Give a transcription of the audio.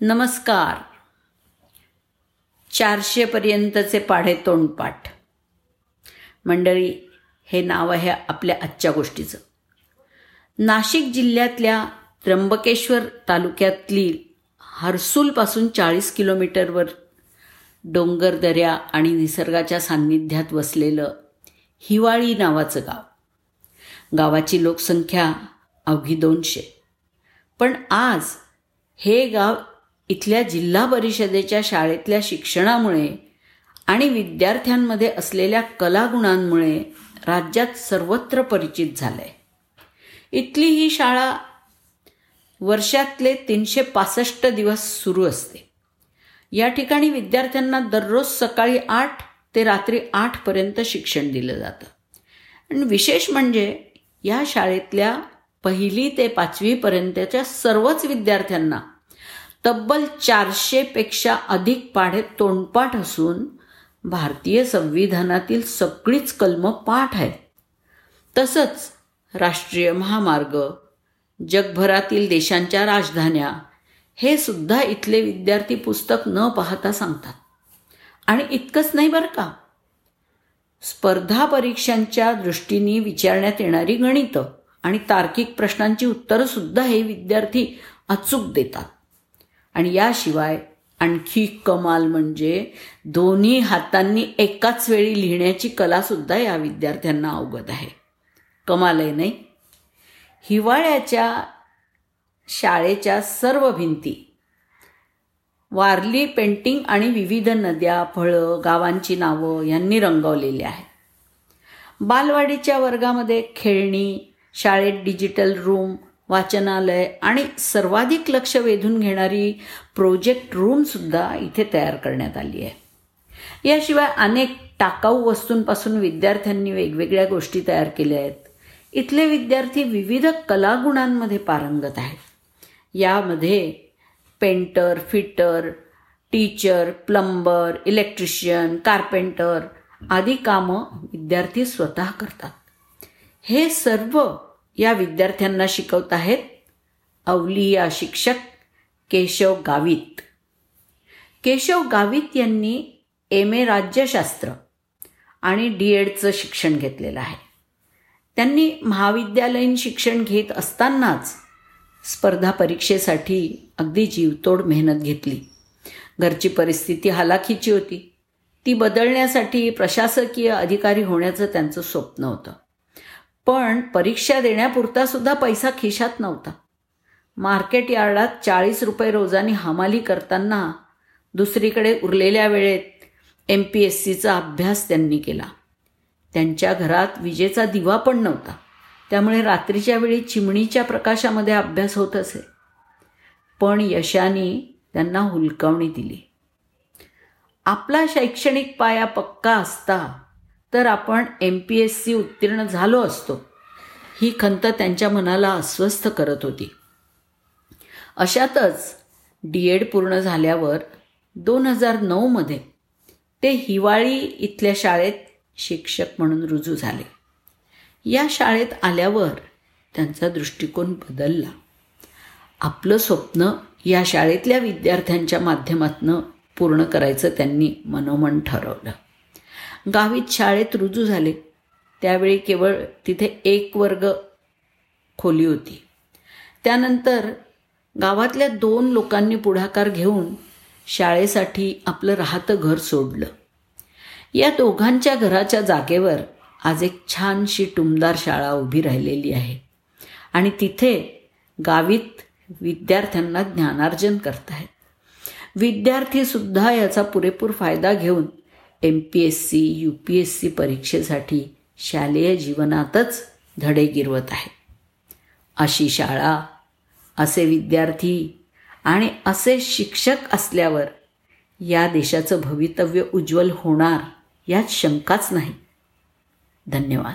नमस्कार. चारशेपर्यंतचे पाढे तोंडपाठ. मंडळी हे नाव आहे आपल्या आजच्या गोष्टीचं. नाशिक जिल्ह्यातल्या त्र्यंबकेश्वर तालुक्यातली हर्सूलपासून चाळीस किलोमीटरवर डोंगर दऱ्या आणि निसर्गाच्या सान्निध्यात वसलेलं हिवाळी नावाचं गाव. गावाची लोकसंख्या अवघी दोनशे. पण आज हे गाव इथल्या जिल्हा परिषदेच्या शाळेतल्या शिक्षणामुळे आणि विद्यार्थ्यांमध्ये असलेल्या कलागुणांमुळे राज्यात सर्वत्र परिचित झालं आहे इथली ही शाळा वर्षातले तीनशे पासष्ट दिवस सुरू असते. या ठिकाणी विद्यार्थ्यांना दररोज सकाळी आठ ते रात्री आठपर्यंत शिक्षण दिलं जातं. आणि विशेष म्हणजे या शाळेतल्या पहिली ते पाचवीपर्यंतच्या सर्वच विद्यार्थ्यांना तब्बल चारशेपेक्षा अधिक पाढे तोंडपाठ असून भारतीय संविधानातील सगळीच कलमं पाठ आहेत. तसंच राष्ट्रीय महामार्ग जगभरातील देशांच्या राजधान्या हे सुद्धा इथले विद्यार्थी पुस्तक न पाहता सांगतात. आणि इतकंच नाही बरं का? स्पर्धा परीक्षांच्या दृष्टीने विचारण्यात येणारी गणितं आणि तार्किक प्रश्नांची उत्तरंसुद्धा हे विद्यार्थी अचूक देतात. आणि याशिवाय आणखी कमाल म्हणजे दोन्ही हातांनी एकाच वेळी लिहिण्याची कलासुद्धा या विद्यार्थ्यांना अवगत आहे. कमाल आहे नाही? हिवाळ्याच्या शाळेच्या सर्व भिंती वारली पेंटिंग आणि विविध नद्या फळं गावांची नावं यांनी रंगवलेली आहे बालवाडीच्या वर्गामध्ये खेळणी शाळेत डिजिटल रूम वाचनालय आणि सर्वाधिक लक्ष वेधून घेणारी प्रोजेक्ट रूमसुद्धा इथे तयार करण्यात आली आहे. याशिवाय अनेक टाकाऊ वस्तूंपासून विद्यार्थ्यांनी वेगवेगळ्या गोष्टी तयार केल्या आहेत. इथले विद्यार्थी विविध कलागुणांमध्ये पारंगत आहेत. यामध्ये painter fitter teacher plumber electrician carpenter आदी कामं विद्यार्थी स्वतः करतात. हे सर्व या विद्यार्थ्यांना शिकवत आहेत अवलिया शिक्षक केशव गावित. केशव गावित यांनी एम ए राज्यशास्त्र आणि डी एडचं शिक्षण घेतलेलं आहे. त्यांनी महाविद्यालयीन शिक्षण घेत असतानाच स्पर्धा परीक्षेसाठी अगदी जीवतोड मेहनत घेतली. घरची परिस्थिती हालाखीची होती. ती बदलण्यासाठी प्रशासकीय अधिकारी होण्याचं त्यांचं स्वप्न होतं. पण परीक्षा देण्यापुरता सुद्धा पैसा खिशात नव्हता. मार्केट यार्डात चाळीस रुपये रोजानी हमाली करताना दुसरीकडे उरलेल्या वेळेत एम पी एस सीचा अभ्यास त्यांनी केला. त्यांच्या घरात विजेचा दिवा पण नव्हता. त्यामुळे रात्रीच्या वेळी चिमणीच्या प्रकाशामध्ये अभ्यास होत असे. पण यशाने त्यांना हुलकावणी दिली. आपला शैक्षणिक पाया पक्का असता तर आपण एम पी एस सी उत्तीर्ण झालो असतो. ही खंत त्यांच्या मनाला अस्वस्थ करत होती. अशातच डी एड पूर्ण झाल्यावर दोन हजार नऊमध्ये ते हिवाळी इथल्या शाळेत शिक्षक म्हणून रुजू झाले. या शाळेत आल्यावर त्यांचा दृष्टिकोन बदलला. आपलं स्वप्न या शाळेतल्या विद्यार्थ्यांच्या माध्यमातून पूर्ण करायचं त्यांनी मनोमन ठरवलं. गावीत शाळेत रुजू झाले. त्यावेळी केवळ तिथे एक वर्ग खोली होती. त्यानंतर गावातल्या दोन लोकांनी पुढाकार घेऊन शाळेसाठी आपलं राहतं घर सोडलं. या दोघांच्या घराच्या जागेवर आज एक छानशी टुमदार शाळा उभी राहिलेली आहे आणि तिथे गावीत विद्यार्थ्यांना ज्ञानार्जन करत आहेत विद्यार्थीसुद्धा याचा पुरेपूर फायदा घेऊन M P S C U P S C परीक्षेसाठी शालेय जीवनातच धडे गिरवत आहे. अशी शाळा असे विद्यार्थी आणि असे शिक्षक असल्यावर या देशाचं भवितव्य उज्ज्वल होणार यात शंकाच नाही. धन्यवाद.